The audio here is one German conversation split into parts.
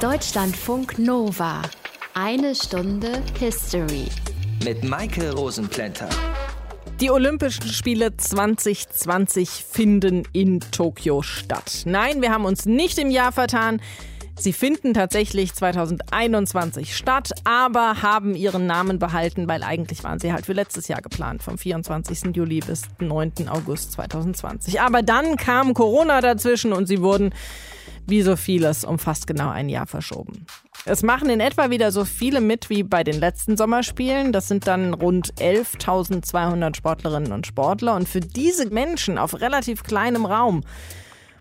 Deutschlandfunk Nova. Eine Stunde History. Mit Maike Rosenplanter. Die Olympischen Spiele 2020 finden in Tokio statt. Nein, wir haben uns nicht im Jahr vertan. Sie finden tatsächlich 2021 statt, aber haben ihren Namen behalten, weil eigentlich waren sie halt für letztes Jahr geplant, vom 24. Juli bis 9. August 2020. Aber dann kam Corona dazwischen und sie wurden, wie so vieles, um fast genau ein Jahr verschoben. Es machen in etwa wieder so viele mit wie bei den letzten Sommerspielen. Das sind dann rund 11.200 Sportlerinnen und Sportler. Und für diese Menschen auf relativ kleinem Raum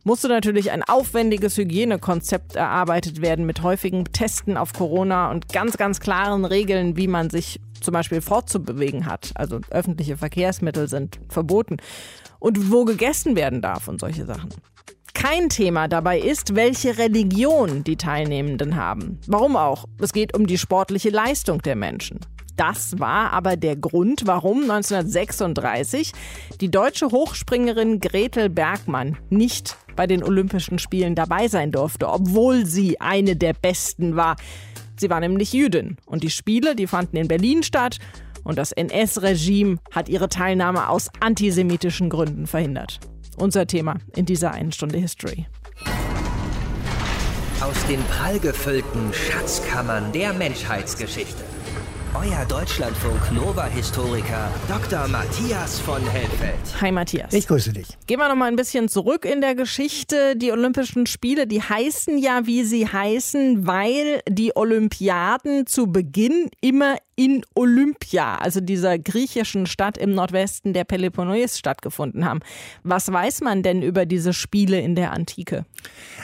musste natürlich ein aufwendiges Hygienekonzept erarbeitet werden mit häufigen Testen auf Corona und ganz, ganz klaren Regeln, wie man sich zum Beispiel fortzubewegen hat. Also öffentliche Verkehrsmittel sind verboten. Und wo gegessen werden darf und solche Sachen. Kein Thema dabei ist, welche Religion die Teilnehmenden haben. Warum auch? Es geht um die sportliche Leistung der Menschen. Das war aber der Grund, warum 1936 die deutsche Hochspringerin Gretel Bergmann nicht bei den Olympischen Spielen dabei sein durfte, obwohl sie eine der besten war. Sie war nämlich Jüdin und die Spiele, die fanden in Berlin statt und das NS-Regime hat ihre Teilnahme aus antisemitischen Gründen verhindert. Unser Thema in dieser einen Stunde History. Aus den prallgefüllten Schatzkammern der Menschheitsgeschichte euer Deutschlandfunk Nova-Historiker Dr. Matthias von Helfeld. Hi Matthias. Ich grüße dich. Gehen wir noch mal ein bisschen zurück in der Geschichte. Die Olympischen Spiele, die heißen ja, wie sie heißen, weil die Olympiaden zu Beginn immer in Olympia, also dieser griechischen Stadt im Nordwesten der Peloponnes stattgefunden haben. Was weiß man denn über diese Spiele in der Antike?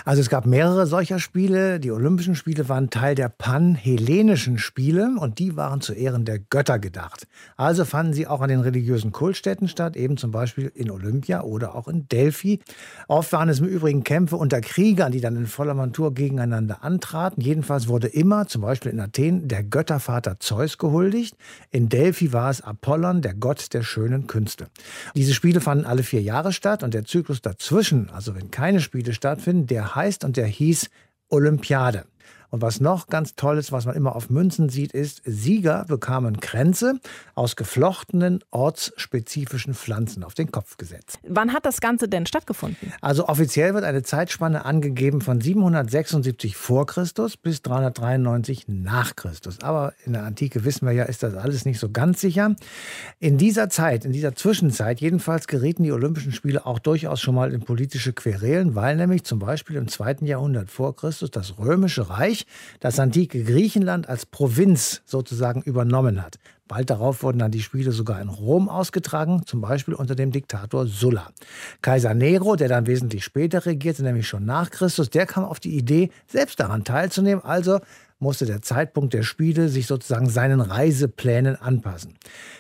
Also es gab mehrere solcher Spiele. Die Olympischen Spiele waren Teil der panhellenischen Spiele und die waren zu Ehren der Götter gedacht. Also fanden sie auch an den religiösen Kultstätten statt, eben zum Beispiel in Olympia oder auch in Delphi. Oft waren es im Übrigen Kämpfe unter Kriegern, die dann in voller Montur gegeneinander antraten. Jedenfalls wurde immer, zum Beispiel in Athen, der Göttervater Zeus gehuldigt. In Delphi war es Apollon, der Gott der schönen Künste. Diese Spiele fanden alle vier Jahre statt und der Zyklus dazwischen, also wenn keine Spiele stattfinden, der heißt und der hieß Olympiade. Und was noch ganz toll ist, was man immer auf Münzen sieht, ist, Sieger bekamen Kränze aus geflochtenen ortsspezifischen Pflanzen auf den Kopf gesetzt. Wann hat das Ganze denn stattgefunden? Also offiziell wird eine Zeitspanne angegeben von 776 vor Christus bis 393 nach Christus. Aber in der Antike wissen wir ja, ist das alles nicht so ganz sicher. In dieser Zeit, in dieser Zwischenzeit jedenfalls gerieten die Olympischen Spiele auch durchaus schon mal in politische Querelen, weil nämlich zum Beispiel im zweiten Jahrhundert vor Christus das Römische Reich das antike Griechenland als Provinz sozusagen übernommen hat. Bald darauf wurden dann die Spiele sogar in Rom ausgetragen, zum Beispiel unter dem Diktator Sulla. Kaiser Nero, der dann wesentlich später regierte, nämlich schon nach Christus, der kam auf die Idee, selbst daran teilzunehmen. Also musste der Zeitpunkt der Spiele sich sozusagen seinen Reiseplänen anpassen.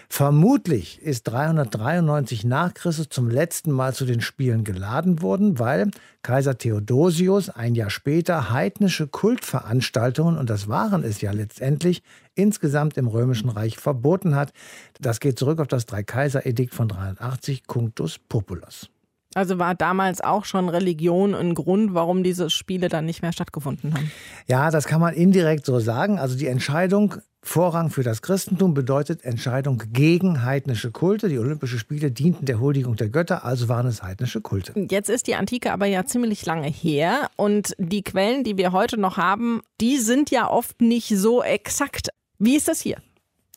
Vermutlich ist 393 nach Christus zum letzten Mal zu den Spielen geladen worden, weil Kaiser Theodosius ein Jahr später heidnische Kultveranstaltungen, und das waren es ja letztendlich, insgesamt im Römischen Reich verboten hat. Das geht zurück auf das Dreikaiser-Edikt von 83, Cunctus Populus. Also war damals auch schon Religion ein Grund, warum diese Spiele dann nicht mehr stattgefunden haben? Ja, das kann man indirekt so sagen. Also die Entscheidung, Vorrang für das Christentum bedeutet Entscheidung gegen heidnische Kulte. Die Olympischen Spiele dienten der Huldigung der Götter, also waren es heidnische Kulte. Jetzt ist die Antike aber ja ziemlich lange her und die Quellen, die wir heute noch haben, die sind ja oft nicht so exakt. Wie ist das hier?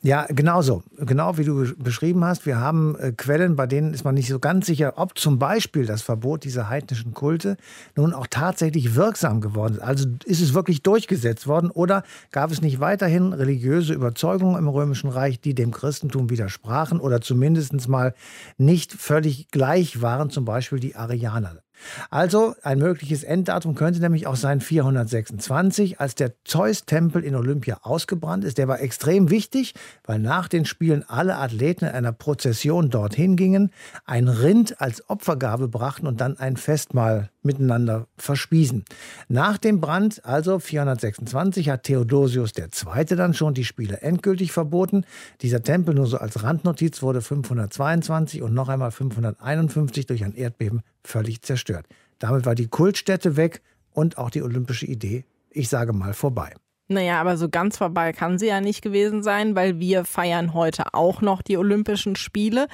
Ja, genau so. Genau wie du beschrieben hast. Wir haben äh, Quellen, bei denen ist man nicht so ganz sicher, ob zum Beispiel das Verbot dieser heidnischen Kulte nun auch tatsächlich wirksam geworden ist. Also ist es wirklich durchgesetzt worden oder gab es nicht weiterhin religiöse Überzeugungen im Römischen Reich, die dem Christentum widersprachen oder zumindest mal nicht völlig gleich waren, zum Beispiel die Arianer. Also ein mögliches Enddatum könnte nämlich auch sein 426, als der Zeus-Tempel in Olympia ausgebrannt ist. Der war extrem wichtig, weil nach den Spielen alle Athleten in einer Prozession dorthin gingen, ein Rind als Opfergabe brachten und dann ein Festmahl miteinander verspießen. Nach dem Brand, also 426, hat Theodosius II. dann schon die Spiele endgültig verboten. Dieser Tempel, nur so als Randnotiz, wurde 522 und noch einmal 551 durch ein Erdbeben völlig zerstört. Damit war die Kultstätte weg und auch die olympische Idee ich sage mal, vorbei. Naja, aber so ganz vorbei kann sie ja nicht gewesen sein, weil wir feiern heute auch noch die Olympischen Spiele.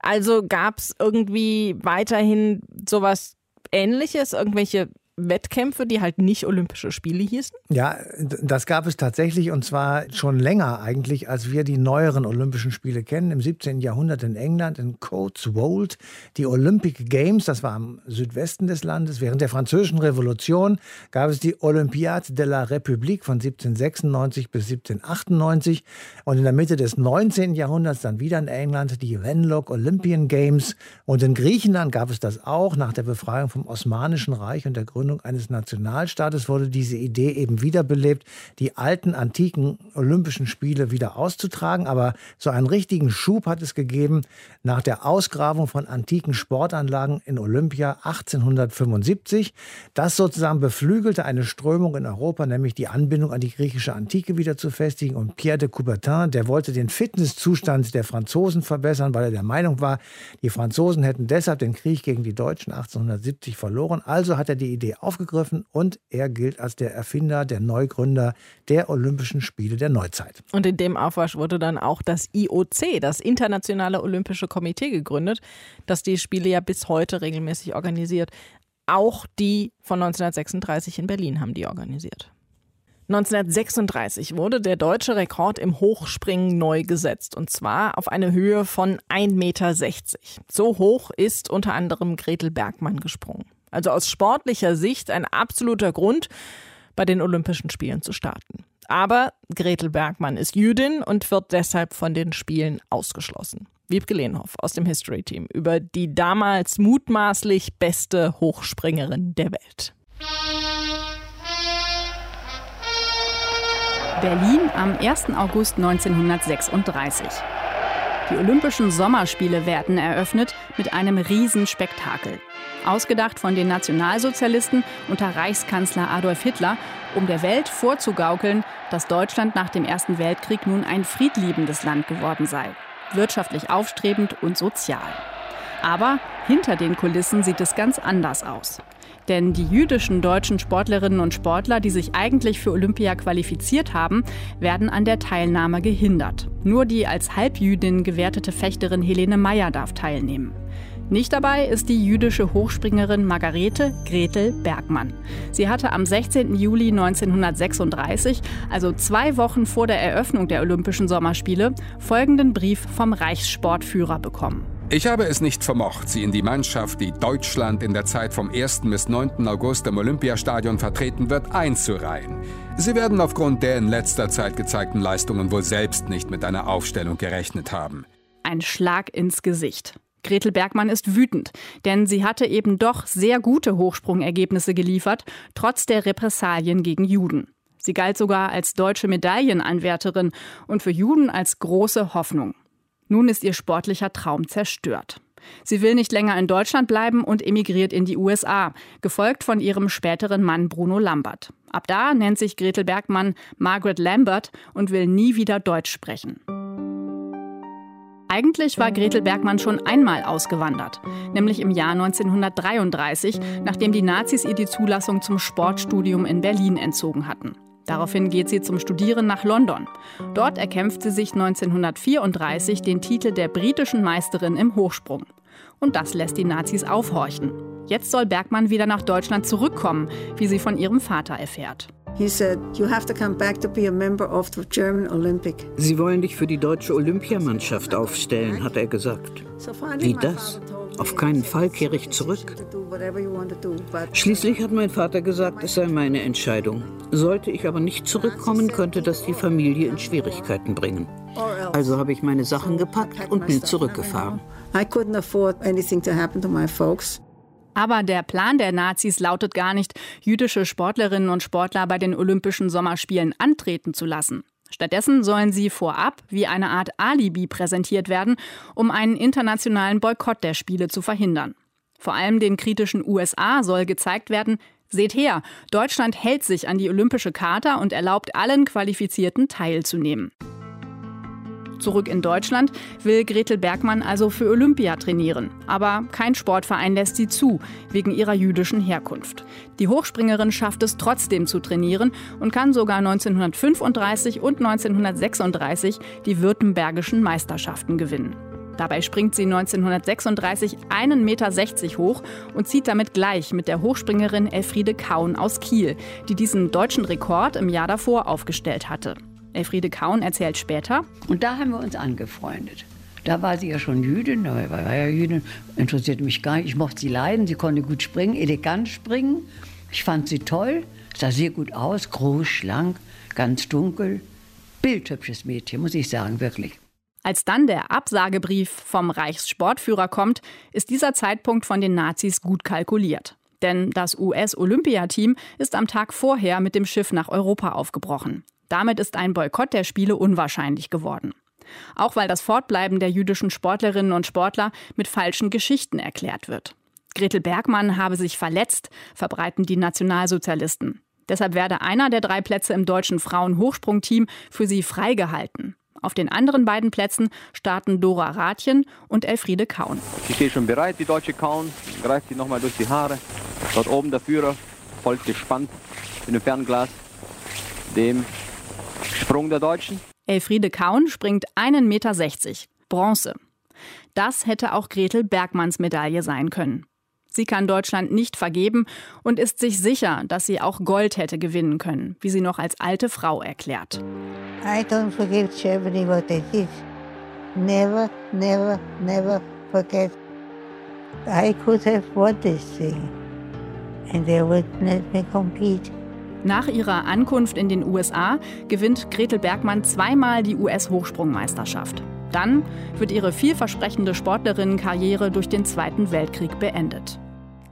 Also gab es irgendwie weiterhin sowas Ähnliches, irgendwelche Wettkämpfe, die halt nicht Olympische Spiele hießen? Ja, das gab es tatsächlich und zwar schon länger eigentlich, als wir die neueren Olympischen Spiele kennen. Im 17. Jahrhundert in England, in Coatswold, die Olympic Games, das war am Südwesten des Landes. Während der Französischen Revolution gab es die Olympiade de la République von 1796 bis 1798 und in der Mitte des 19. Jahrhunderts dann wieder in England die Venlok Olympian Games und in Griechenland gab es das auch nach der Befreiung vom Osmanischen Reich und der Gründung Gründung eines Nationalstaates wurde diese Idee eben wiederbelebt, die alten, antiken Olympischen Spiele wieder auszutragen. Aber so einen richtigen Schub hat es gegeben nach der Ausgrabung von antiken Sportanlagen in Olympia 1875. Das sozusagen beflügelte eine Strömung in Europa, nämlich die Anbindung an die griechische Antike wieder zu festigen. Und Pierre de Coubertin, der wollte den Fitnesszustand der Franzosen verbessern, weil er der Meinung war, die Franzosen hätten deshalb den Krieg gegen die Deutschen 1870 verloren. Also hat er die Idee aufgegriffen und er gilt als der Erfinder, der Neugründer der Olympischen Spiele der Neuzeit. Und in dem Aufwasch wurde dann auch das IOC, das Internationale Olympische Komitee, gegründet, das die Spiele ja bis heute regelmäßig organisiert. Auch die von 1936 in Berlin haben die organisiert. 1936 wurde der deutsche Rekord im Hochspringen neu gesetzt und zwar auf eine Höhe von 1,60 Meter. So hoch ist unter anderem Gretel Bergmann gesprungen. Also aus sportlicher Sicht ein absoluter Grund, bei den Olympischen Spielen zu starten. Aber Gretel Bergmann ist Jüdin und wird deshalb von den Spielen ausgeschlossen. Wiebke Lehnhoff aus dem History Team über die damals mutmaßlich beste Hochspringerin der Welt. Berlin am 1. August 1936. Die Olympischen Sommerspiele werden eröffnet mit einem Riesenspektakel. Ausgedacht von den Nationalsozialisten unter Reichskanzler Adolf Hitler, um der Welt vorzugaukeln, dass Deutschland nach dem Ersten Weltkrieg nun ein friedliebendes Land geworden sei. Wirtschaftlich aufstrebend und sozial. Aber hinter den Kulissen sieht es ganz anders aus. Denn die jüdischen deutschen Sportlerinnen und Sportler, die sich eigentlich für Olympia qualifiziert haben, werden an der Teilnahme gehindert. Nur die als Halbjüdin gewertete Fechterin Helene Meyer darf teilnehmen. Nicht dabei ist die jüdische Hochspringerin Margarete Gretel Bergmann. Sie hatte am 16. Juli 1936, also zwei Wochen vor der Eröffnung der Olympischen Sommerspiele, folgenden Brief vom Reichssportführer bekommen. Ich habe es nicht vermocht, sie in die Mannschaft, die Deutschland in der Zeit vom 1. bis 9. August im Olympiastadion vertreten wird, einzureihen. Sie werden aufgrund der in letzter Zeit gezeigten Leistungen wohl selbst nicht mit einer Aufstellung gerechnet haben. Ein Schlag ins Gesicht. Gretel Bergmann ist wütend, denn sie hatte eben doch sehr gute Hochsprungergebnisse geliefert, trotz der Repressalien gegen Juden. Sie galt sogar als deutsche Medaillenanwärterin und für Juden als große Hoffnung. Nun ist ihr sportlicher Traum zerstört. Sie will nicht länger in Deutschland bleiben und emigriert in die USA, gefolgt von ihrem späteren Mann Bruno Lambert. Ab da nennt sich Gretel Bergmann Margaret Lambert und will nie wieder Deutsch sprechen. Eigentlich war Gretel Bergmann schon einmal ausgewandert, nämlich im Jahr 1933, nachdem die Nazis ihr die Zulassung zum Sportstudium in Berlin entzogen hatten. Daraufhin geht sie zum Studieren nach London. Dort erkämpft sie sich 1934 den Titel der britischen Meisterin im Hochsprung. Und das lässt die Nazis aufhorchen. Jetzt soll Bergmann wieder nach Deutschland zurückkommen, wie sie von ihrem Vater erfährt. Sie wollen dich für die deutsche Olympiamannschaft aufstellen, hat er gesagt. Wie das? Auf keinen Fall kehre ich zurück. Schließlich hat mein Vater gesagt, es sei meine Entscheidung. Sollte ich aber nicht zurückkommen, könnte das die Familie in Schwierigkeiten bringen. Also habe ich meine Sachen gepackt und bin zurückgefahren. Aber der Plan der Nazis lautet gar nicht, jüdische Sportlerinnen und Sportler bei den Olympischen Sommerspielen antreten zu lassen. Stattdessen sollen sie vorab wie eine Art Alibi präsentiert werden, um einen internationalen Boykott der Spiele zu verhindern. Vor allem den kritischen USA soll gezeigt werden, seht her, Deutschland hält sich an die olympische Charta und erlaubt allen Qualifizierten teilzunehmen. Zurück in Deutschland will Gretel Bergmann also für Olympia trainieren. Aber kein Sportverein lässt sie zu, wegen ihrer jüdischen Herkunft. Die Hochspringerin schafft es trotzdem zu trainieren und kann sogar 1935 und 1936 die württembergischen Meisterschaften gewinnen. Dabei springt sie 1936 1,60 Meter hoch und zieht damit gleich mit der Hochspringerin Elfriede Kaun aus Kiel, die diesen deutschen Rekord im Jahr davor aufgestellt hatte. Elfriede Kaun erzählt später. Und da haben wir uns angefreundet. Da war sie ja schon Jüdin, da war ja Jüdin, interessierte mich gar nicht. Ich mochte sie leiden, sie konnte gut springen, elegant springen. Ich fand sie toll, sah sehr gut aus, groß, schlank, ganz dunkel. Bildhübsches Mädchen, muss ich sagen, wirklich. Als dann der Absagebrief vom Reichssportführer kommt, ist dieser Zeitpunkt von den Nazis gut kalkuliert. Denn das US-Olympiateam ist am Tag vorher mit dem Schiff nach Europa aufgebrochen. Damit ist ein Boykott der Spiele unwahrscheinlich geworden. Auch weil das Fortbleiben der jüdischen Sportlerinnen und Sportler mit falschen Geschichten erklärt wird. Gretel Bergmann habe sich verletzt, verbreiten die Nationalsozialisten. Deshalb werde einer der drei Plätze im deutschen Frauenhochsprungteam für sie freigehalten. Auf den anderen beiden Plätzen starten Dora Rathjen und Elfriede Kaun. Sie steht schon bereit, die deutsche Kaun, greift sie nochmal durch die Haare. Dort oben der Führer folgt gespannt in dem Fernglas dem Sprung der Deutschen. Elfriede Kaun springt 1,60 Meter, Bronze. Das hätte auch Gretel Bergmanns Medaille sein können. Sie kann Deutschland nicht vergeben und ist sich sicher, dass sie auch Gold hätte gewinnen können, wie sie noch als alte Frau erklärt. I don't forgive Germany what they did. Never, never, never forget. I could have won this thing and they would let me compete. Nach ihrer Ankunft in den USA gewinnt Gretel Bergmann zweimal die US-Hochsprungmeisterschaft. Dann wird ihre vielversprechende Sportlerinnenkarriere durch den Zweiten Weltkrieg beendet.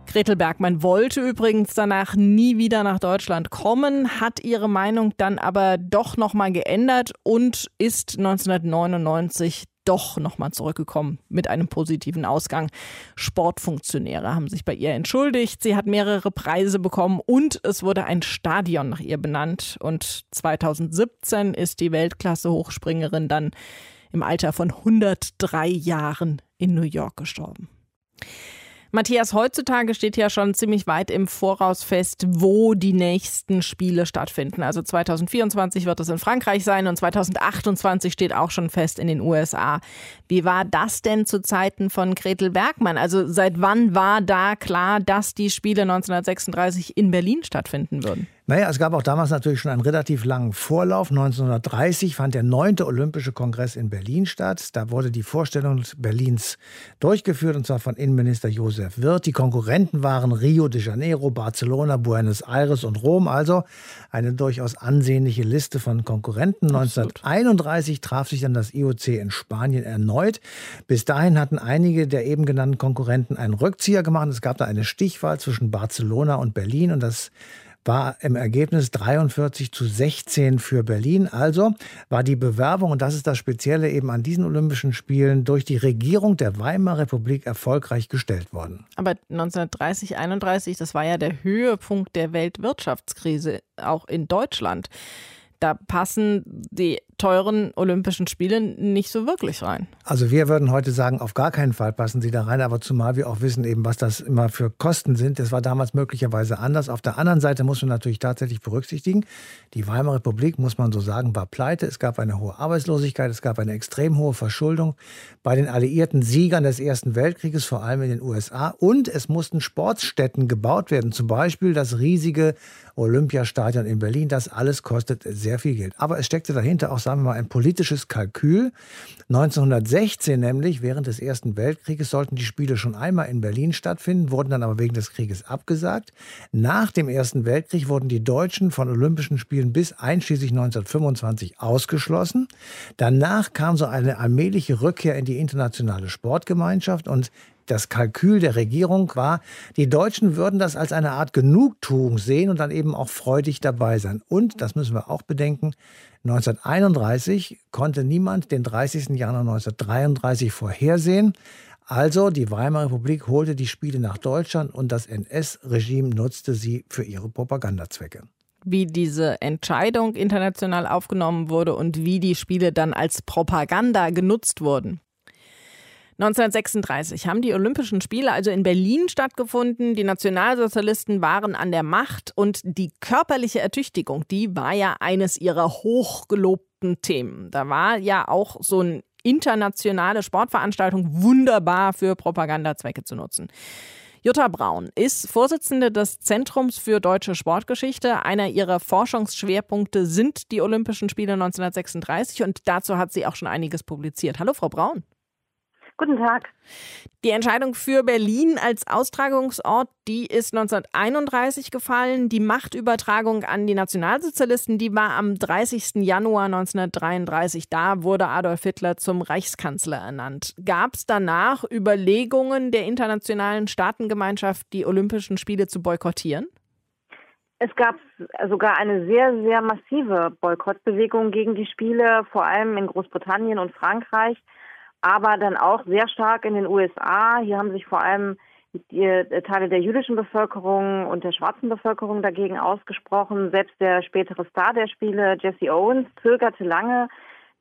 Gretel Bergmann wollte übrigens danach nie wieder nach Deutschland kommen, hat ihre Meinung dann aber doch nochmal geändert und ist 1999 doch nochmal zurückgekommen mit einem positiven Ausgang. Sportfunktionäre haben sich bei ihr entschuldigt. Sie hat mehrere Preise bekommen und es wurde ein Stadion nach ihr benannt. Und 2017 ist die Weltklasse-Hochspringerin dann im Alter von 103 Jahren in New York gestorben. Matthias, heutzutage steht ja schon ziemlich weit im Voraus fest, wo die nächsten Spiele stattfinden. Also 2024 wird es in Frankreich sein und 2028 steht auch schon fest in den USA. Wie war das denn zu Zeiten von Gretel Bergmann? Also seit wann war da klar, dass die Spiele 1936 in Berlin stattfinden würden? Naja, es gab auch damals natürlich schon einen relativ langen Vorlauf. 1930 fand der neunte Olympische Kongress in Berlin statt. Da wurde die Vorstellung Berlins durchgeführt, und zwar von Innenminister Josef Wirth. Die Konkurrenten waren Rio de Janeiro, Barcelona, Buenos Aires und Rom. Also eine durchaus ansehnliche Liste von Konkurrenten. Absolut. 1931 traf sich dann das IOC in Spanien erneut. Bis dahin hatten einige der eben genannten Konkurrenten einen Rückzieher gemacht. Es gab da eine Stichwahl zwischen Barcelona und Berlin und das war im Ergebnis 43 zu 16 für Berlin. Also war die Bewerbung, und das ist das Spezielle eben an diesen Olympischen Spielen, durch die Regierung der Weimarer Republik erfolgreich gestellt worden. Aber 1930, 31, das war ja der Höhepunkt der Weltwirtschaftskrise, auch in Deutschland da passen die teuren Olympischen Spiele nicht so wirklich rein. Also wir würden heute sagen, auf gar keinen Fall passen sie da rein, aber zumal wir auch wissen eben, was das immer für Kosten sind. Das war damals möglicherweise anders. Auf der anderen Seite muss man natürlich tatsächlich berücksichtigen, die Weimarer Republik, muss man so sagen, war pleite. Es gab eine hohe Arbeitslosigkeit, es gab eine extrem hohe Verschuldung bei den alliierten Siegern des Ersten Weltkrieges, vor allem in den USA. Und es mussten Sportstätten gebaut werden, zum Beispiel das riesige Olympiastadion in Berlin. Das alles kostet sehr viel Geld. Aber es steckte dahinter auch, sagen wir mal, ein politisches Kalkül. 1916 nämlich, während des Ersten Weltkrieges, sollten die Spiele schon einmal in Berlin stattfinden, wurden dann aber wegen des Krieges abgesagt. Nach dem Ersten Weltkrieg wurden die Deutschen von Olympischen Spielen bis einschließlich 1925 ausgeschlossen. Danach kam so eine allmähliche Rückkehr in die internationale Sportgemeinschaft und das Kalkül der Regierung war, die Deutschen würden das als eine Art Genugtuung sehen und dann eben auch freudig dabei sein. Und, das müssen wir auch bedenken, 1931 konnte niemand den 30. Januar 1933 vorhersehen. Also die Weimarer Republik holte die Spiele nach Deutschland und das NS-Regime nutzte sie für ihre Propagandazwecke. wie diese Entscheidung international aufgenommen wurde und wie die Spiele dann als Propaganda genutzt wurden. 1936 haben die Olympischen Spiele also in Berlin stattgefunden. Die Nationalsozialisten waren an der Macht und die körperliche Ertüchtigung, die war ja eines ihrer hochgelobten Themen. Da war ja auch so eine internationale Sportveranstaltung wunderbar für Propagandazwecke zu nutzen. Jutta Braun ist Vorsitzende des Zentrums für deutsche Sportgeschichte. Einer ihrer Forschungsschwerpunkte sind die Olympischen Spiele 1936 und dazu hat sie auch schon einiges publiziert. Hallo, Frau Braun. Guten Tag. Die Entscheidung für Berlin als Austragungsort, die ist 1931 gefallen. Die Machtübertragung an die Nationalsozialisten, die war am 30. Januar 1933. Da wurde Adolf Hitler zum Reichskanzler ernannt. Gab es danach Überlegungen der internationalen Staatengemeinschaft, die Olympischen Spiele zu boykottieren? Es gab sogar eine sehr, sehr massive Boykottbewegung gegen die Spiele, vor allem in Großbritannien und Frankreich aber dann auch sehr stark in den USA. Hier haben sich vor allem die äh, Teile der jüdischen Bevölkerung und der schwarzen Bevölkerung dagegen ausgesprochen. Selbst der spätere Star der Spiele, Jesse Owens, zögerte lange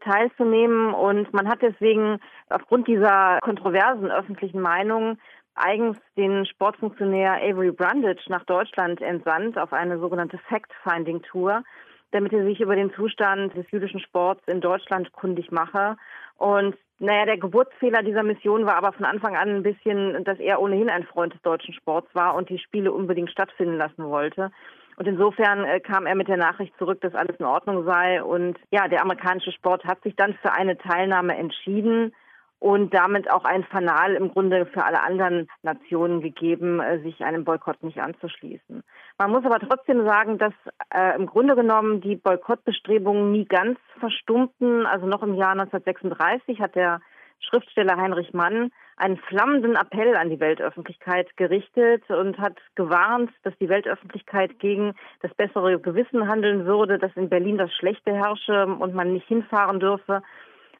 teilzunehmen und man hat deswegen aufgrund dieser kontroversen öffentlichen Meinung eigens den Sportfunktionär Avery Brundage nach Deutschland entsandt auf eine sogenannte Fact-Finding-Tour, damit er sich über den Zustand des jüdischen Sports in Deutschland kundig mache. Und naja, der Geburtsfehler dieser Mission war aber von Anfang an ein bisschen, dass er ohnehin ein Freund des deutschen Sports war und die Spiele unbedingt stattfinden lassen wollte. Und insofern äh, kam er mit der Nachricht zurück, dass alles in Ordnung sei. Und ja, der amerikanische Sport hat sich dann für eine Teilnahme entschieden und damit auch ein Fanal im Grunde für alle anderen Nationen gegeben, äh, sich einem Boykott nicht anzuschließen. Man muss aber trotzdem sagen, dass äh, im Grunde genommen die Boykottbestrebungen nie ganz verstummten. Also noch im Jahr 1936 hat der Schriftsteller Heinrich Mann einen flammenden Appell an die Weltöffentlichkeit gerichtet und hat gewarnt, dass die Weltöffentlichkeit gegen das bessere Gewissen handeln würde, dass in Berlin das Schlechte herrsche und man nicht hinfahren dürfe.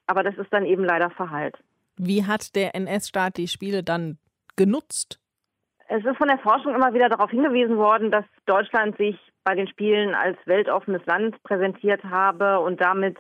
Aber das ist dann eben leider verhallt. Wie hat der NS-Staat die Spiele dann genutzt? Es ist von der Forschung immer wieder darauf hingewiesen worden, dass Deutschland sich bei den Spielen als weltoffenes Land präsentiert habe und damit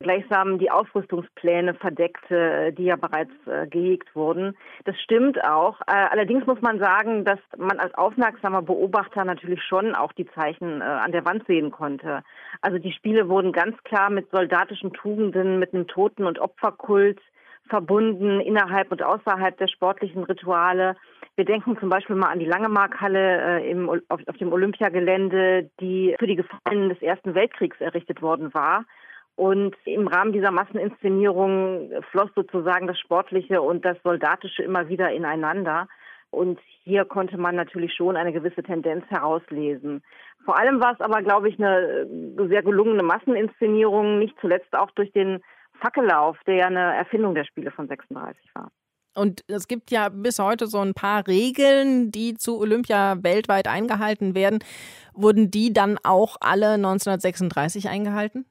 gleichsam die Aufrüstungspläne verdeckte, die ja bereits äh, gehegt wurden. Das stimmt auch. Äh, allerdings muss man sagen, dass man als aufmerksamer Beobachter natürlich schon auch die Zeichen äh, an der Wand sehen konnte. Also die Spiele wurden ganz klar mit soldatischen Tugenden, mit einem Toten- und Opferkult verbunden innerhalb und außerhalb der sportlichen Rituale. Wir denken zum Beispiel mal an die Langemarkhalle äh, im, auf, auf dem Olympiagelände, die für die Gefallenen des Ersten Weltkriegs errichtet worden war. Und im Rahmen dieser Masseninszenierung floss sozusagen das Sportliche und das Soldatische immer wieder ineinander. Und hier konnte man natürlich schon eine gewisse Tendenz herauslesen. Vor allem war es aber, glaube ich, eine sehr gelungene Masseninszenierung, nicht zuletzt auch durch den Fackellauf, der ja eine Erfindung der Spiele von 36 war. Und es gibt ja bis heute so ein paar Regeln, die zu Olympia weltweit eingehalten werden. Wurden die dann auch alle 1936 eingehalten?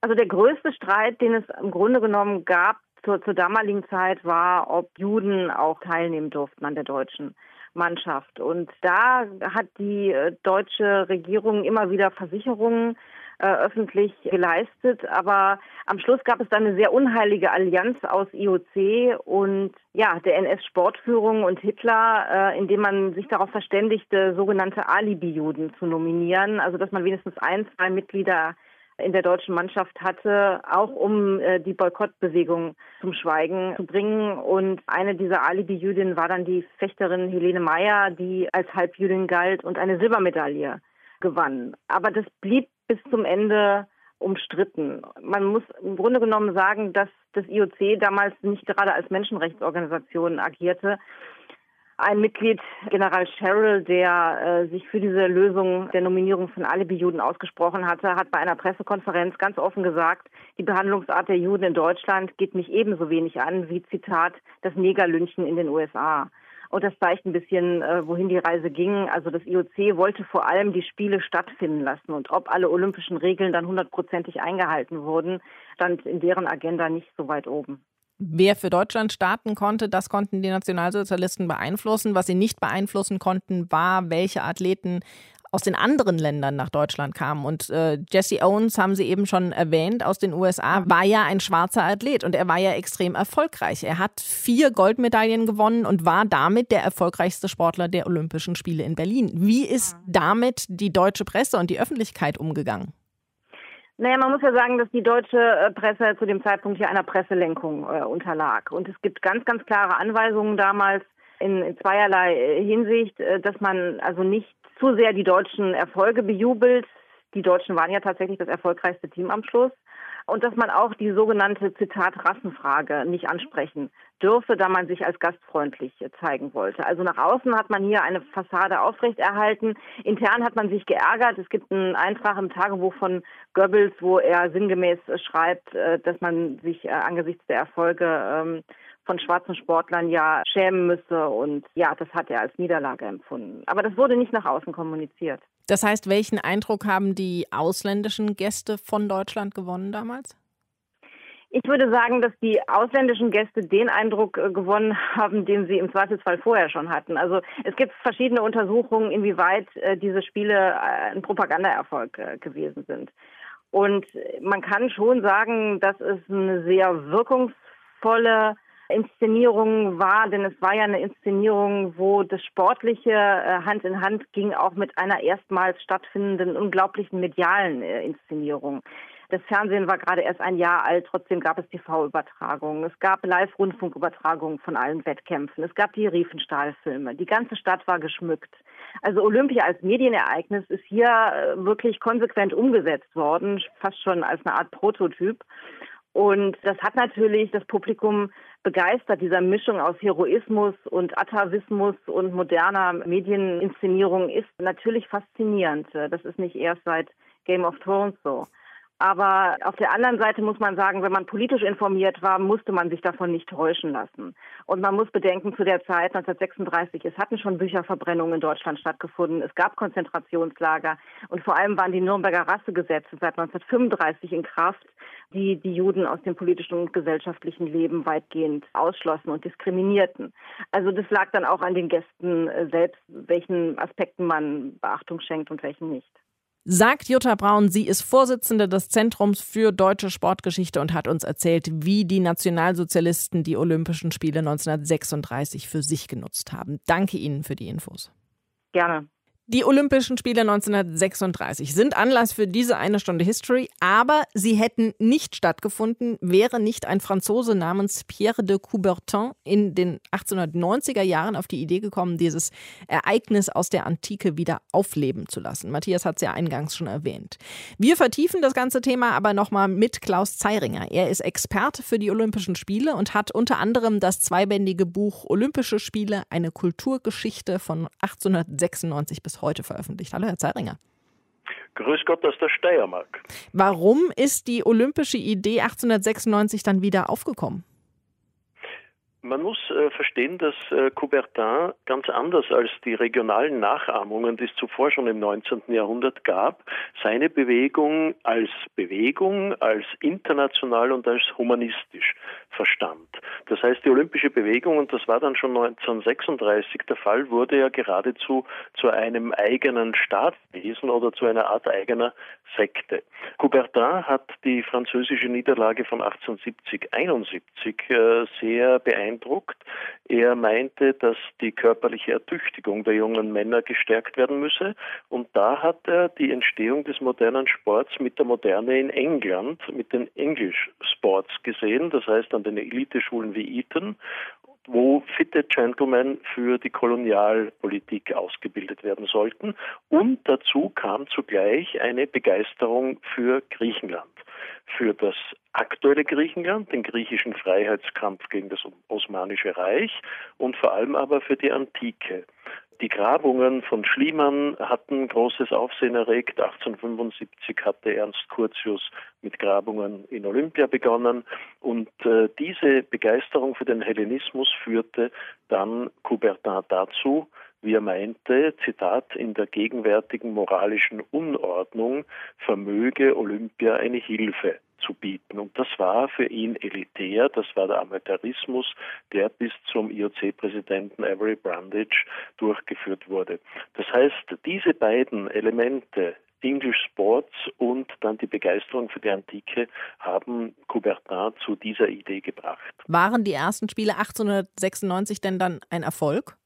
Also der größte Streit, den es im Grunde genommen gab zur, zur damaligen Zeit, war, ob Juden auch teilnehmen durften an der deutschen Mannschaft. Und da hat die äh, deutsche Regierung immer wieder Versicherungen äh, öffentlich geleistet. Aber am Schluss gab es dann eine sehr unheilige Allianz aus IOC und ja, der NS-Sportführung und Hitler, äh, indem man sich darauf verständigte, sogenannte Alibi-Juden zu nominieren. Also dass man wenigstens ein, zwei Mitglieder in der deutschen Mannschaft hatte, auch um äh, die Boykottbewegung zum Schweigen zu bringen. Und eine dieser Alibi-Jüdinnen war dann die Fechterin Helene Meyer, die als Halbjüdin galt und eine Silbermedaille gewann. Aber das blieb bis zum Ende umstritten. Man muss im Grunde genommen sagen, dass das IOC damals nicht gerade als Menschenrechtsorganisation agierte. Ein Mitglied, General Sherrill, der äh, sich für diese Lösung der Nominierung von Alibi-Juden ausgesprochen hatte, hat bei einer Pressekonferenz ganz offen gesagt, die Behandlungsart der Juden in Deutschland geht mich ebenso wenig an wie, Zitat, das Negerlynchen in den USA. Und das zeigt ein bisschen, äh, wohin die Reise ging. Also das IOC wollte vor allem die Spiele stattfinden lassen. Und ob alle olympischen Regeln dann hundertprozentig eingehalten wurden, stand in deren Agenda nicht so weit oben. Wer für Deutschland starten konnte, das konnten die Nationalsozialisten beeinflussen. Was sie nicht beeinflussen konnten, war, welche Athleten aus den anderen Ländern nach Deutschland kamen. Und äh, Jesse Owens, haben Sie eben schon erwähnt, aus den USA, war ja ein schwarzer Athlet und er war ja extrem erfolgreich. Er hat vier Goldmedaillen gewonnen und war damit der erfolgreichste Sportler der Olympischen Spiele in Berlin. Wie ist damit die deutsche Presse und die Öffentlichkeit umgegangen? Naja, man muss ja sagen, dass die deutsche äh, Presse zu dem Zeitpunkt hier einer Presselenkung äh, unterlag. Und es gibt ganz, ganz klare Anweisungen damals in, zweierlei äh, Hinsicht, äh, dass man also nicht zu sehr die deutschen Erfolge bejubelt. Die Deutschen waren ja tatsächlich das erfolgreichste Team am Schluss. Und dass man auch die sogenannte Zitat Rassenfrage nicht ansprechen dürfe, da man sich als gastfreundlich zeigen wollte. Also nach außen hat man hier eine Fassade aufrechterhalten. Intern hat man sich geärgert. Es gibt einen Eintrag im Tagebuch von Goebbels, wo er sinngemäß schreibt, äh, dass man sich äh, angesichts der Erfolge ähm, von schwarzen Sportlern ja schämen müsse. Und ja, das hat er als Niederlage empfunden. Aber das wurde nicht nach außen kommuniziert. Das heißt, welchen Eindruck haben die ausländischen Gäste von Deutschland gewonnen damals? Ich würde sagen, dass die ausländischen Gäste den Eindruck äh, gewonnen haben, den sie im Zweifelsfall vorher schon hatten. Also es gibt verschiedene Untersuchungen, inwieweit äh, diese Spiele äh, ein Propagandaerfolg gewesen sind. Und man kann schon sagen, dass es eine sehr wirkungsvolle Inszenierung war, denn es war ja eine Inszenierung, wo das Sportliche äh, Hand in Hand ging, auch mit einer erstmals stattfindenden unglaublichen medialen äh, Inszenierung. Das Fernsehen war gerade erst ein Jahr alt, trotzdem gab es TV-Übertragungen. Es gab Live-Rundfunkübertragungen von allen Wettkämpfen. Es gab die Riefenstahl-Filme. Die ganze Stadt war geschmückt. Also Olympia als Medienereignis ist hier äh, wirklich konsequent umgesetzt worden, fast schon als eine Art Prototyp. Und das hat natürlich das Publikum begeistert, dieser Mischung aus Heroismus und Atavismus und moderner Medieninszenierung ist natürlich faszinierend. Das ist nicht erst seit Game of Thrones so. Aber auf der anderen Seite muss man sagen, wenn man politisch informiert war, musste man sich davon nicht täuschen lassen. Und man muss bedenken, zu der Zeit 1936, es hatten schon Bücherverbrennungen in Deutschland stattgefunden, es gab Konzentrationslager und vor allem waren die Nürnberger Rassegesetze seit 1935 in Kraft, die die Juden aus dem politischen und gesellschaftlichen Leben weitgehend ausschlossen und diskriminierten. Also das lag dann auch an den Gästen äh, selbst, welchen Aspekten man Beachtung schenkt und welchen nicht sagt Jutta Braun. Sie ist Vorsitzende des Zentrums für deutsche Sportgeschichte und hat uns erzählt, wie die Nationalsozialisten die Olympischen Spiele 1936 für sich genutzt haben. Danke Ihnen für die Infos. Gerne. Die Olympischen Spiele 1936 sind Anlass für diese eine Stunde History, aber sie hätten nicht stattgefunden, wäre nicht ein Franzose namens Pierre de Coubertin in den 1890er Jahren auf die Idee gekommen, dieses Ereignis aus der Antike wieder aufleben zu lassen. Matthias hat es ja eingangs schon erwähnt. Wir vertiefen das ganze Thema aber nochmal mit Klaus Zeiringer. Er ist Experte für die Olympischen Spiele und hat unter anderem das zweibändige Buch Olympische Spiele, eine Kulturgeschichte von 1896 bis heute veröffentlicht. Hallo, Herr Zeiringer. Grüß Gott aus der Steiermark. Warum ist die olympische Idee 1896 dann wieder aufgekommen? Man muss äh, verstehen, dass äh, Coubertin ganz anders als die regionalen Nachahmungen, die es zuvor schon im 19. Jahrhundert gab, seine Bewegung als Bewegung, als international und als humanistisch verstand. Das heißt, die olympische Bewegung, und das war dann schon 1936 der Fall, wurde ja geradezu zu einem eigenen Staatswesen oder zu einer Art eigener Sekte. Coubertin hat die französische Niederlage von 1870-71 äh, sehr beeindruckt. Er meinte, dass die körperliche Ertüchtigung der jungen Männer gestärkt werden müsse. Und da hat er die Entstehung des modernen Sports mit der Moderne in England, mit den English Sports gesehen. Das heißt, an den Eliteschulen wie Eton wo fitte Gentlemen für die Kolonialpolitik ausgebildet werden sollten. Und dazu kam zugleich eine Begeisterung für Griechenland, für das aktuelle Griechenland, den griechischen Freiheitskampf gegen das Osmanische Reich und vor allem aber für die Antike. Die Grabungen von Schliemann hatten großes Aufsehen erregt. 1875 hatte Ernst Curtius mit Grabungen in Olympia begonnen und äh, diese Begeisterung für den Hellenismus führte dann Coubertin dazu, wie er meinte, Zitat, in der gegenwärtigen moralischen Unordnung vermöge Olympia eine Hilfe zu bieten. Und das war für ihn elitär, das war der Amateurismus, der bis zum IOC-Präsidenten Avery Brundage durchgeführt wurde. Das heißt, diese beiden Elemente, English Sports und dann die Begeisterung für die Antike haben Coubertin zu dieser Idee gebracht. Waren die ersten Spiele 1896 denn dann ein Erfolg?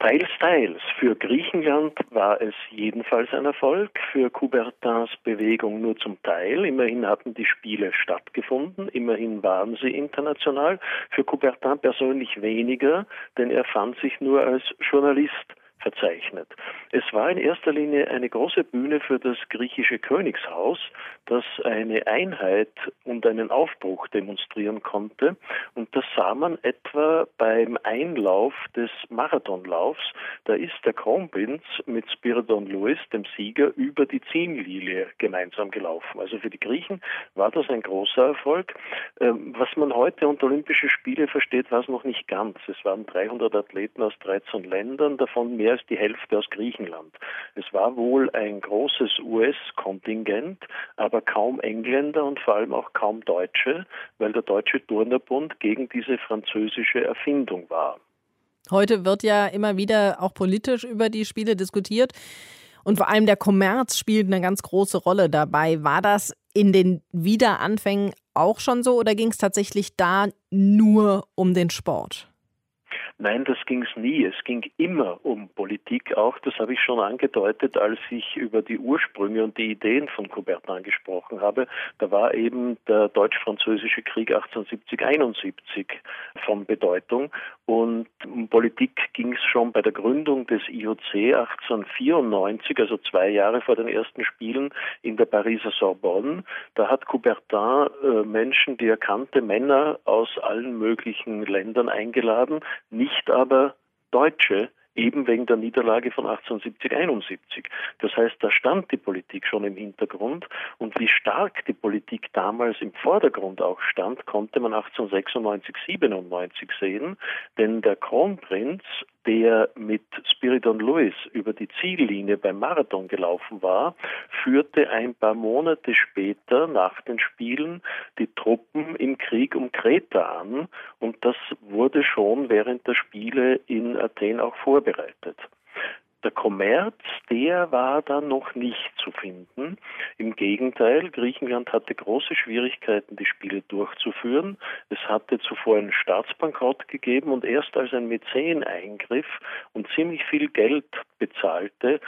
Teils, teils. Für Griechenland war es jedenfalls ein Erfolg, für Coubertins Bewegung nur zum Teil. Immerhin hatten die Spiele stattgefunden, immerhin waren sie international. Für Coubertin persönlich weniger, denn er fand sich nur als Journalist verzeichnet. Es war in erster Linie eine große Bühne für das griechische Königshaus, das eine Einheit und einen Aufbruch demonstrieren konnte. Und das sah man etwa beim Einlauf des Marathonlaufs. Da ist der Kronprinz mit Spiridon Lewis, dem Sieger, über die Ziellinie gemeinsam gelaufen. Also für die Griechen war das ein großer Erfolg. Ähm, was man heute unter Olympische Spiele versteht, war es noch nicht ganz. Es waren 300 Athleten aus 13 Ländern, davon mehr als die Hälfte aus Griechenland. Es war wohl ein großes US-Kontingent, aber kaum Engländer und vor allem auch kaum Deutsche, weil der Deutsche Turnerbund gegen diese französische Erfindung war. Heute wird ja immer wieder auch politisch über die Spiele diskutiert. Und vor allem der Kommerz spielt eine ganz große Rolle dabei. War das in den Wiederanfängen auch schon so oder ging es tatsächlich da nur um den Sport? Nein, das ging es nie. Es ging immer um Politik auch. Das habe ich schon angedeutet, als ich über die Ursprünge und die Ideen von Coubertin gesprochen habe. Da war eben der deutsch-französische Krieg 1870-71 von Bedeutung. Und um Politik ging es schon bei der Gründung des IOC 1894, also zwei Jahre vor den ersten Spielen in der Pariser Sorbonne. Da hat Coubertin äh, Menschen, die er kannte, Männer aus allen möglichen Ländern eingeladen, nicht aber Deutsche, eben wegen der Niederlage von 1870, 71. Das heißt, da stand die Politik schon im Hintergrund und wie stark die Politik damals im Vordergrund auch stand, konnte man 1896, 97 sehen, denn der Kronprinz der mit Spiridon Lewis über die Ziellinie beim Marathon gelaufen war, führte ein paar Monate später nach den Spielen die Truppen im Krieg um Kreta an und das wurde schon während der Spiele in Athen auch vorbereitet. Der Kommerz, der war da noch nicht zu finden. Im Gegenteil, Griechenland hatte große Schwierigkeiten, die Spiele durchzuführen. Es hatte zuvor einen Staatsbankrott gegeben und erst als ein Mäzen eingriff und ziemlich viel Geld bezahlte,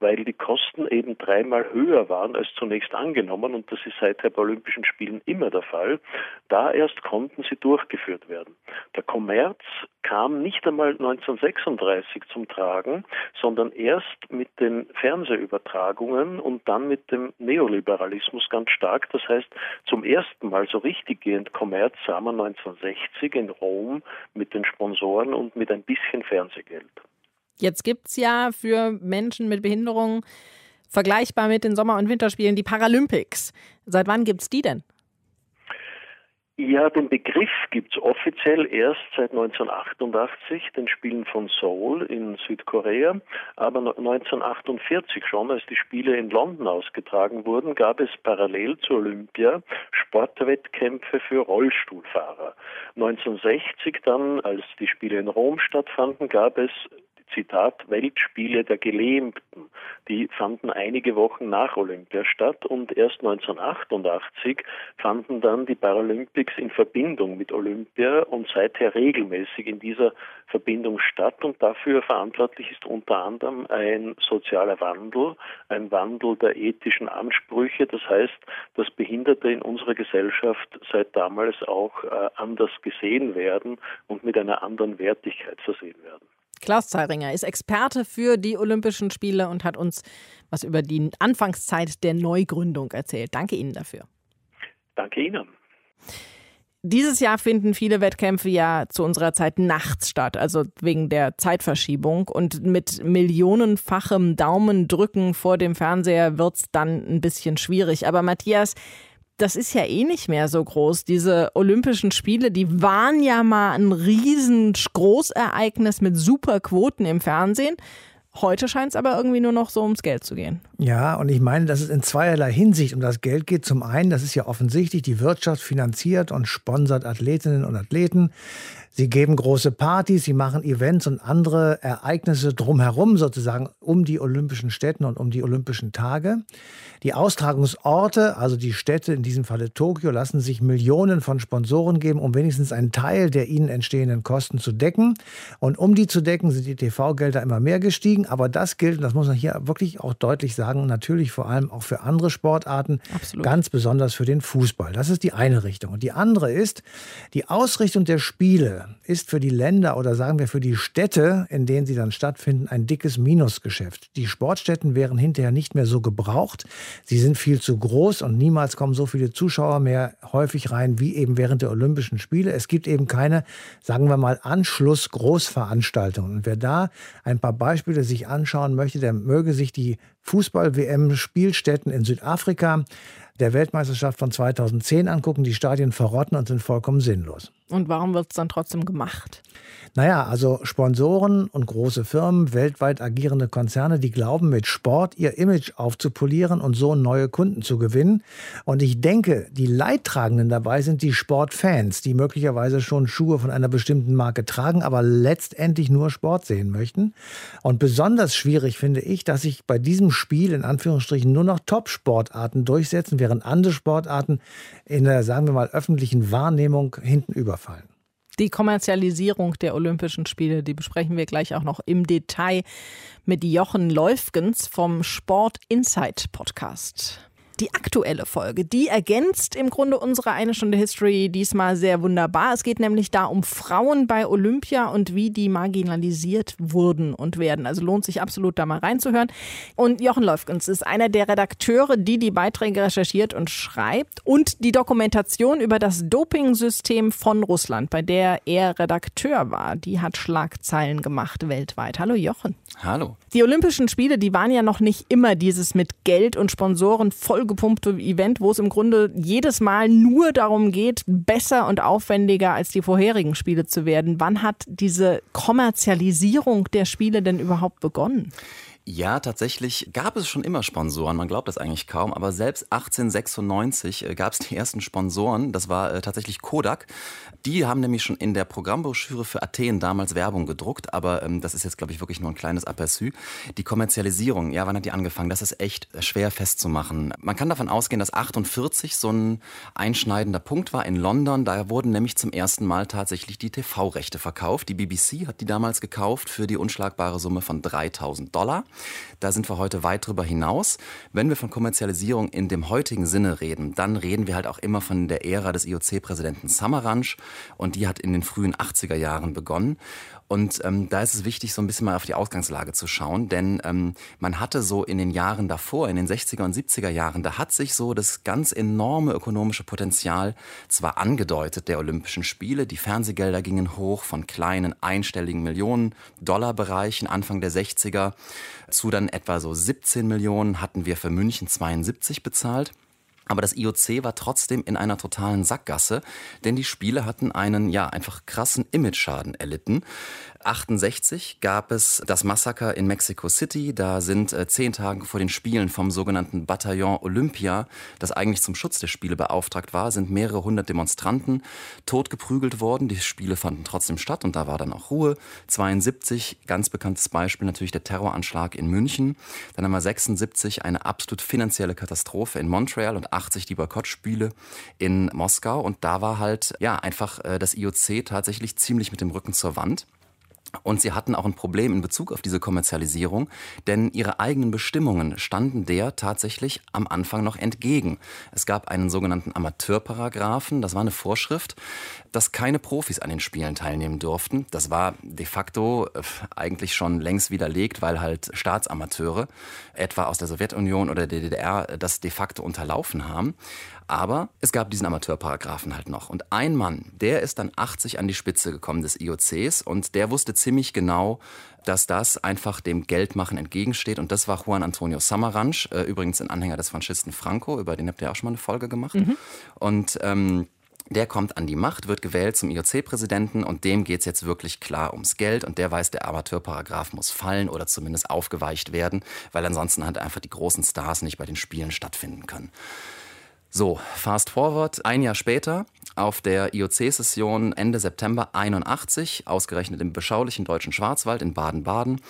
weil die Kosten eben dreimal höher waren als zunächst angenommen und das ist seither bei Olympischen Spielen immer der Fall. Da erst konnten sie durchgeführt werden. Der Kommerz kam nicht einmal 1936 zum Tragen, sondern erst mit den Fernsehübertragungen und dann mit dem Neoliberalismus ganz stark. Das heißt, zum ersten Mal so richtig gehend Kommerz sah man 1960 in Rom mit den Sponsoren und mit ein bisschen Fernsehgeld. Jetzt gibt es ja für Menschen mit Behinderungen vergleichbar mit den Sommer- und Winterspielen die Paralympics. Seit wann gibt es die denn? Ja, den Begriff gibt es offiziell erst seit 1988, den Spielen von Seoul in Südkorea. Aber 1948 schon, als die Spiele in London ausgetragen wurden, gab es parallel zu Olympia Sportwettkämpfe für Rollstuhlfahrer. 1960 dann, als die Spiele in Rom stattfanden, gab es Zitat, Weltspiele der Gelähmten. Die fanden einige Wochen nach Olympia statt und erst 1988 fanden dann die Paralympics in Verbindung mit Olympia und seither regelmäßig in dieser Verbindung statt und dafür verantwortlich ist unter anderem ein sozialer Wandel, ein Wandel der ethischen Ansprüche. Das heißt, dass Behinderte in unserer Gesellschaft seit damals auch äh, anders gesehen werden und mit einer anderen Wertigkeit versehen werden. Klaus Zeiringer ist Experte für die Olympischen Spiele und hat uns was über die Anfangszeit der Neugründung erzählt. Danke Ihnen dafür. Danke Ihnen. Dieses Jahr finden viele Wettkämpfe ja zu unserer Zeit nachts statt, also wegen der Zeitverschiebung. Und mit millionenfachem Daumendrücken vor dem Fernseher wird es dann ein bisschen schwierig. Aber Matthias, das ist ja eh nicht mehr so groß. Diese Olympischen Spiele, die waren ja mal ein riesen Großereignis mit super Quoten im Fernsehen. Heute scheint es aber irgendwie nur noch so ums Geld zu gehen. Ja, und ich meine, dass es in zweierlei Hinsicht um das Geld geht. Zum einen, das ist ja offensichtlich, die Wirtschaft finanziert und sponsert Athletinnen und Athleten. Sie geben große Partys, sie machen Events und andere Ereignisse drumherum, sozusagen um die Olympischen Städten und um die Olympischen Tage. Die Austragungsorte, also die Städte, in diesem Falle Tokio, lassen sich Millionen von Sponsoren geben, um wenigstens einen Teil der ihnen entstehenden Kosten zu decken. Und um die zu decken, sind die TV-Gelder immer mehr gestiegen. Aber das gilt, und das muss man hier wirklich auch deutlich sagen, natürlich vor allem auch für andere Sportarten, Absolut. ganz besonders für den Fußball. Das ist die eine Richtung. Und die andere ist, die Ausrichtung der Spiele ist für die Länder oder sagen wir für die Städte, in denen sie dann stattfinden, ein dickes Minusgeschäft. Die Sportstätten wären hinterher nicht mehr so gebraucht. Sie sind viel zu groß und niemals kommen so viele Zuschauer mehr häufig rein wie eben während der Olympischen Spiele. Es gibt eben keine, sagen wir mal, Anschluss-Großveranstaltungen. Und wer da ein paar Beispiele sich anschauen möchte, der möge sich die Fußball-WM-Spielstätten in Südafrika der Weltmeisterschaft von 2010 angucken. Die Stadien verrotten und sind vollkommen sinnlos. Und warum wird es dann trotzdem gemacht? Naja, also Sponsoren und große Firmen, weltweit agierende Konzerne, die glauben, mit Sport ihr Image aufzupolieren und so neue Kunden zu gewinnen. Und ich denke, die Leidtragenden dabei sind die Sportfans, die möglicherweise schon Schuhe von einer bestimmten Marke tragen, aber letztendlich nur Sport sehen möchten. Und besonders schwierig finde ich, dass sich bei diesem Spiel in Anführungsstrichen nur noch Top-Sportarten durchsetzen, während andere Sportarten in der, sagen wir mal, öffentlichen Wahrnehmung hinten überfallen. Die Kommerzialisierung der Olympischen Spiele, die besprechen wir gleich auch noch im Detail mit Jochen Läufgens vom Sport Insight Podcast die aktuelle Folge. Die ergänzt im Grunde unsere eine Stunde History diesmal sehr wunderbar. Es geht nämlich da um Frauen bei Olympia und wie die marginalisiert wurden und werden. Also lohnt sich absolut da mal reinzuhören. Und Jochen Läufgens ist einer der Redakteure, die die Beiträge recherchiert und schreibt und die Dokumentation über das Dopingsystem von Russland, bei der er Redakteur war, die hat Schlagzeilen gemacht weltweit. Hallo Jochen. Hallo. Die Olympischen Spiele, die waren ja noch nicht immer dieses mit Geld und Sponsoren vollgepumpte Event, wo es im Grunde jedes Mal nur darum geht, besser und aufwendiger als die vorherigen Spiele zu werden. Wann hat diese Kommerzialisierung der Spiele denn überhaupt begonnen? Ja, tatsächlich gab es schon immer Sponsoren. Man glaubt das eigentlich kaum. Aber selbst 1896 äh, gab es die ersten Sponsoren. Das war äh, tatsächlich Kodak. Die haben nämlich schon in der Programmbroschüre für Athen damals Werbung gedruckt. Aber ähm, das ist jetzt, glaube ich, wirklich nur ein kleines Aperçu. Die Kommerzialisierung, ja, wann hat die angefangen? Das ist echt schwer festzumachen. Man kann davon ausgehen, dass 48 so ein einschneidender Punkt war in London. Da wurden nämlich zum ersten Mal tatsächlich die TV-Rechte verkauft. Die BBC hat die damals gekauft für die unschlagbare Summe von 3000 Dollar. Da sind wir heute weit drüber hinaus. Wenn wir von Kommerzialisierung in dem heutigen Sinne reden, dann reden wir halt auch immer von der Ära des IOC-Präsidenten Samaranch und die hat in den frühen 80er Jahren begonnen. Und ähm, da ist es wichtig, so ein bisschen mal auf die Ausgangslage zu schauen, denn ähm, man hatte so in den Jahren davor, in den 60er und 70er Jahren, da hat sich so das ganz enorme ökonomische Potenzial zwar angedeutet der Olympischen Spiele, die Fernsehgelder gingen hoch von kleinen einstelligen Millionen Dollar Bereichen Anfang der 60er zu dann etwa so 17 Millionen hatten wir für München 72 bezahlt. Aber das IOC war trotzdem in einer totalen Sackgasse, denn die Spiele hatten einen, ja, einfach krassen Imageschaden erlitten. 68 gab es das Massaker in Mexico City. Da sind äh, zehn Tage vor den Spielen vom sogenannten Bataillon Olympia, das eigentlich zum Schutz der Spiele beauftragt war, sind mehrere hundert Demonstranten totgeprügelt worden. Die Spiele fanden trotzdem statt und da war dann auch Ruhe. 72, ganz bekanntes Beispiel natürlich der Terroranschlag in München. Dann haben wir 76 eine absolut finanzielle Katastrophe in Montreal und 80 die Boykottspiele in Moskau. Und da war halt ja einfach äh, das IOC tatsächlich ziemlich mit dem Rücken zur Wand. Und sie hatten auch ein Problem in Bezug auf diese Kommerzialisierung, denn ihre eigenen Bestimmungen standen der tatsächlich am Anfang noch entgegen. Es gab einen sogenannten Amateurparagraphen, das war eine Vorschrift, dass keine Profis an den Spielen teilnehmen durften. Das war de facto äh, eigentlich schon längst widerlegt, weil halt Staatsamateure, etwa aus der Sowjetunion oder der DDR, das de facto unterlaufen haben. Aber es gab diesen Amateurparagraphen halt noch. Und ein Mann, der ist dann 80 an die Spitze gekommen des IOCs und der wusste ziemlich genau, dass das einfach dem Geldmachen entgegensteht. Und das war Juan Antonio Samaranch, äh, übrigens ein Anhänger des Faschisten Franco, über den habt ihr auch schon mal eine Folge gemacht. Mhm. Und ähm, Der kommt an die Macht, wird gewählt zum IOC-Präsidenten und dem geht es jetzt wirklich klar ums Geld und der weiß, der Amateurparagraf muss fallen oder zumindest aufgeweicht werden, weil ansonsten halt einfach die großen Stars nicht bei den Spielen stattfinden können. So, fast forward, ein Jahr später, auf der IOC-Session Ende September 81, ausgerechnet im beschaulichen deutschen Schwarzwald in Baden-Baden.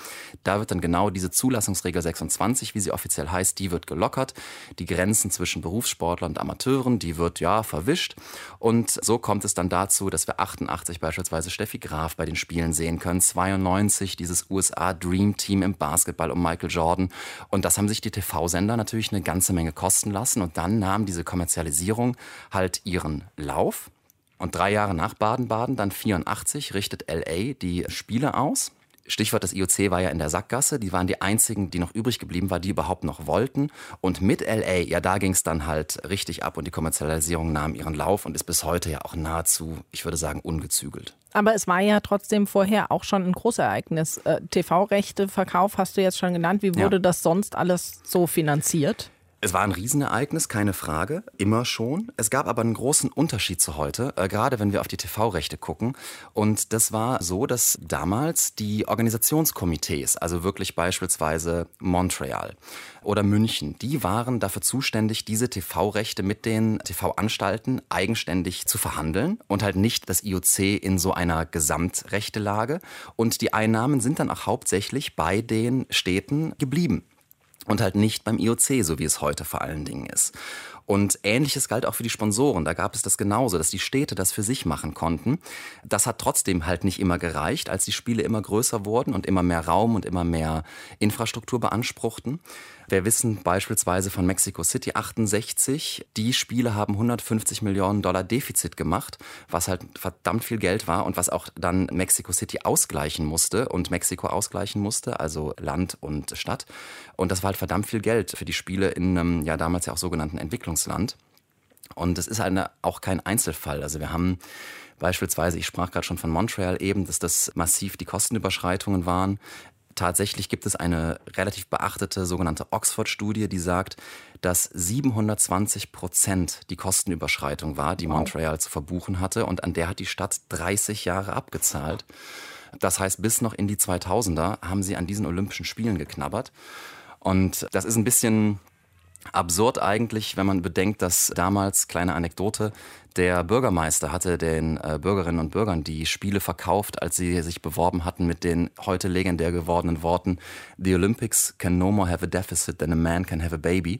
Da wird dann genau diese Zulassungsregel 26, wie sie offiziell heißt, die wird gelockert. Die Grenzen zwischen Berufssportlern und Amateuren, die wird ja verwischt. Und so kommt es dann dazu, dass wir 88 beispielsweise Steffi Graf bei den Spielen sehen können, 92 dieses USA Dream Team im Basketball um Michael Jordan. Und das haben sich die TV-Sender natürlich eine ganze Menge kosten lassen. Und dann nahm diese Kommerzialisierung halt ihren Lauf. Und drei Jahre nach Baden-Baden, dann 84, richtet LA die Spiele aus. Stichwort das IOC war ja in der Sackgasse. Die waren die einzigen, die noch übrig geblieben waren, die überhaupt noch wollten. Und mit LA, ja, da ging es dann halt richtig ab und die Kommerzialisierung nahm ihren Lauf und ist bis heute ja auch nahezu, ich würde sagen, ungezügelt. Aber es war ja trotzdem vorher auch schon ein Großereignis. Äh, TV-Rechte, Verkauf hast du jetzt schon genannt. Wie wurde ja. das sonst alles so finanziert? Es war ein Riesenereignis, keine Frage, immer schon. Es gab aber einen großen Unterschied zu heute, äh, gerade wenn wir auf die TV-Rechte gucken. Und das war so, dass damals die Organisationskomitees, also wirklich beispielsweise Montreal oder München, die waren dafür zuständig, diese TV-Rechte mit den TV-Anstalten eigenständig zu verhandeln und halt nicht das IOC in so einer Gesamtrechtelage. Und die Einnahmen sind dann auch hauptsächlich bei den Städten geblieben und halt nicht beim IOC, so wie es heute vor allen Dingen ist. Und ähnliches galt auch für die Sponsoren. Da gab es das genauso, dass die Städte das für sich machen konnten. Das hat trotzdem halt nicht immer gereicht, als die Spiele immer größer wurden und immer mehr Raum und immer mehr Infrastruktur beanspruchten. Wir wissen beispielsweise von Mexico City 68, die Spiele haben 150 Millionen Dollar Defizit gemacht, was halt verdammt viel Geld war und was auch dann Mexico City ausgleichen musste und Mexiko ausgleichen musste, also Land und Stadt. Und das war halt verdammt viel Geld für die Spiele in einem ja damals ja auch sogenannten Entwicklungsland. Und es ist eine, auch kein Einzelfall. Also wir haben Beispielsweise, ich sprach gerade schon von Montreal eben, dass das massiv die Kostenüberschreitungen waren. Tatsächlich gibt es eine relativ beachtete sogenannte Oxford-Studie, die sagt, dass 720 Prozent die Kostenüberschreitung war, die Montreal zu verbuchen hatte. Und an der hat die Stadt 30 Jahre abgezahlt. Das heißt, bis noch in die 2000er haben sie an diesen Olympischen Spielen geknabbert. Und das ist ein bisschen absurd eigentlich, wenn man bedenkt, dass damals, kleine Anekdote, der Bürgermeister hatte den äh, Bürgerinnen und Bürgern die Spiele verkauft, als sie sich beworben hatten mit den heute legendär gewordenen Worten The Olympics can no more have a deficit than a man can have a baby.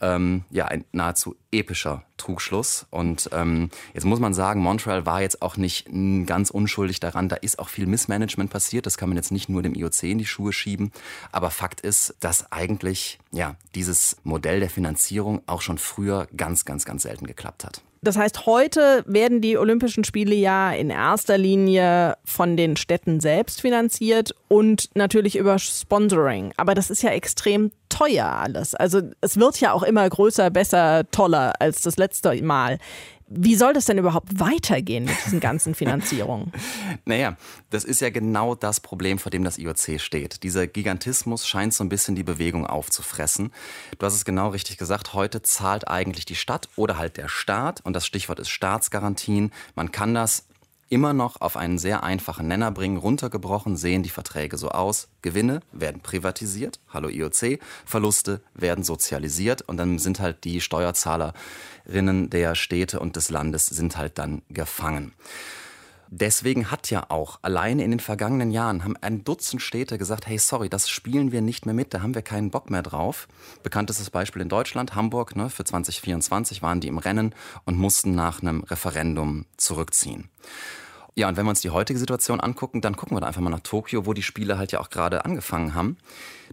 Ähm, ja, ein nahezu epischer Trugschluss. Und ähm, jetzt muss man sagen, Montreal war jetzt auch nicht ganz unschuldig daran. Da ist auch viel Missmanagement passiert. Das kann man jetzt nicht nur dem IOC in die Schuhe schieben. Aber Fakt ist, dass eigentlich ja, dieses Modell der Finanzierung auch schon früher ganz, ganz, ganz selten geklappt hat. Das heißt, heute werden die Olympischen Spiele ja in erster Linie von den Städten selbst finanziert und natürlich über Sponsoring. Aber das ist ja extrem teuer alles. Also es wird ja auch immer größer, besser, toller als das letzte Mal. Wie soll das denn überhaupt weitergehen mit diesen ganzen Finanzierungen? naja, das ist ja genau das Problem, vor dem das IOC steht. Dieser Gigantismus scheint so ein bisschen die Bewegung aufzufressen. Du hast es genau richtig gesagt, heute zahlt eigentlich die Stadt oder halt der Staat, und das Stichwort ist Staatsgarantien. Man kann das immer noch auf einen sehr einfachen Nenner bringen. Runtergebrochen sehen die Verträge so aus. Gewinne werden privatisiert, hallo IOC, Verluste werden sozialisiert und dann sind halt die Steuerzahlerinnen der Städte und des Landes sind halt dann gefangen. Deswegen hat ja auch alleine in den vergangenen Jahren haben ein Dutzend Städte gesagt, hey, sorry, das spielen wir nicht mehr mit, da haben wir keinen Bock mehr drauf. Bekanntestes Beispiel in Deutschland, Hamburg, ne, für 2024 waren die im Rennen und mussten nach einem Referendum zurückziehen. Ja, und wenn wir uns die heutige Situation angucken, dann gucken wir da einfach mal nach Tokio, wo die Spiele halt ja auch gerade angefangen haben.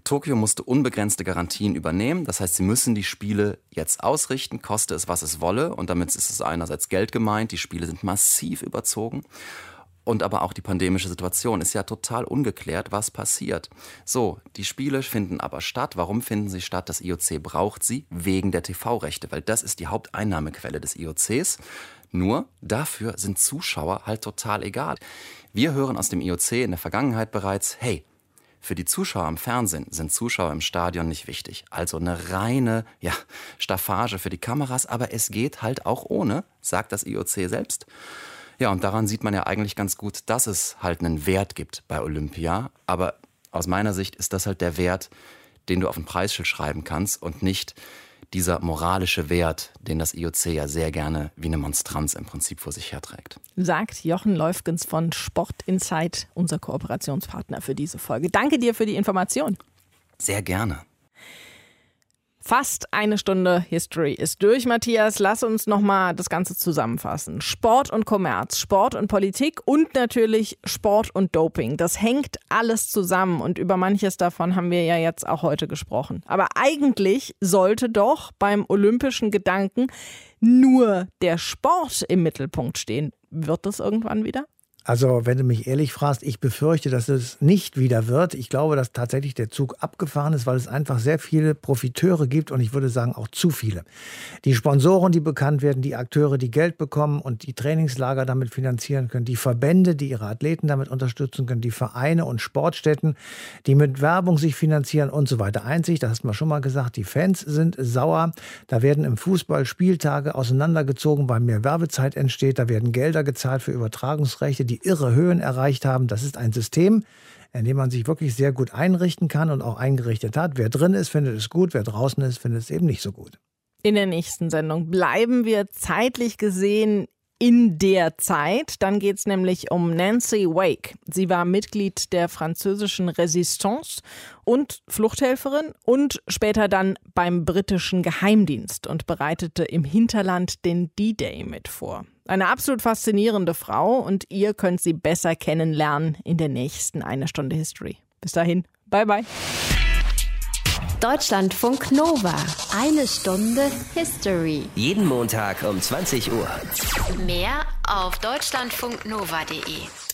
Tokio musste unbegrenzte Garantien übernehmen. Das heißt, sie müssen die Spiele jetzt ausrichten, koste es, was es wolle. Und damit ist es einerseits Geld gemeint. Die Spiele sind massiv überzogen. Und aber auch die pandemische Situation ist ja total ungeklärt, was passiert. So, die Spiele finden aber statt. Warum finden sie statt? Das IOC braucht sie wegen der TV-Rechte, weil das ist die Haupteinnahmequelle des IOCs. Nur dafür sind Zuschauer halt total egal. Wir hören aus dem IOC in der Vergangenheit bereits, hey, Für die Zuschauer im Fernsehen sind Zuschauer im Stadion nicht wichtig. Also eine reine ja, Staffage für die Kameras, aber es geht halt auch ohne, sagt das IOC selbst. Ja, und daran sieht man ja eigentlich ganz gut, dass es halt einen Wert gibt bei Olympia. Aber aus meiner Sicht ist das halt der Wert, den du auf ein Preisschild schreiben kannst und nicht dieser moralische Wert, den das IOC ja sehr gerne wie eine Monstranz im Prinzip vor sich herträgt. Sagt Jochen Läufgens von Sport Insight, unser Kooperationspartner für diese Folge. Danke dir für die Information. Sehr gerne. Fast eine Stunde History ist durch, Matthias. Lass uns nochmal das Ganze zusammenfassen. Sport und Kommerz, Sport und Politik und natürlich Sport und Doping. Das hängt alles zusammen und über manches davon haben wir ja jetzt auch heute gesprochen. Aber eigentlich sollte doch beim olympischen Gedanken nur der Sport im Mittelpunkt stehen. Wird das irgendwann wieder? Also, wenn du mich ehrlich fragst, ich befürchte, dass es nicht wieder wird. Ich glaube, dass tatsächlich der Zug abgefahren ist, weil es einfach sehr viele Profiteure gibt und ich würde sagen auch zu viele. Die Sponsoren, die bekannt werden, die Akteure, die Geld bekommen und die Trainingslager damit finanzieren können, die Verbände, die ihre Athleten damit unterstützen können, die Vereine und Sportstätten, die mit Werbung sich finanzieren und so weiter. Einzig, das hast du schon mal gesagt, die Fans sind sauer. Da werden im Fußball Spieltage auseinandergezogen, weil mehr Werbezeit entsteht. Da werden Gelder gezahlt für Übertragungsrechte. Die die irre Höhen erreicht haben. Das ist ein System, in dem man sich wirklich sehr gut einrichten kann und auch eingerichtet hat. Wer drin ist, findet es gut, wer draußen ist, findet es eben nicht so gut. In der nächsten Sendung bleiben wir zeitlich gesehen in der Zeit. Dann geht es nämlich um Nancy Wake. Sie war Mitglied der französischen Resistance und Fluchthelferin und später dann beim britischen Geheimdienst und bereitete im Hinterland den D-Day mit vor. Eine absolut faszinierende Frau und ihr könnt sie besser kennenlernen in der nächsten Eine Stunde History. Bis dahin, bye bye. Deutschlandfunk Nova. Eine Stunde History. Jeden Montag um 20 Uhr. Mehr auf deutschlandfunknova.de.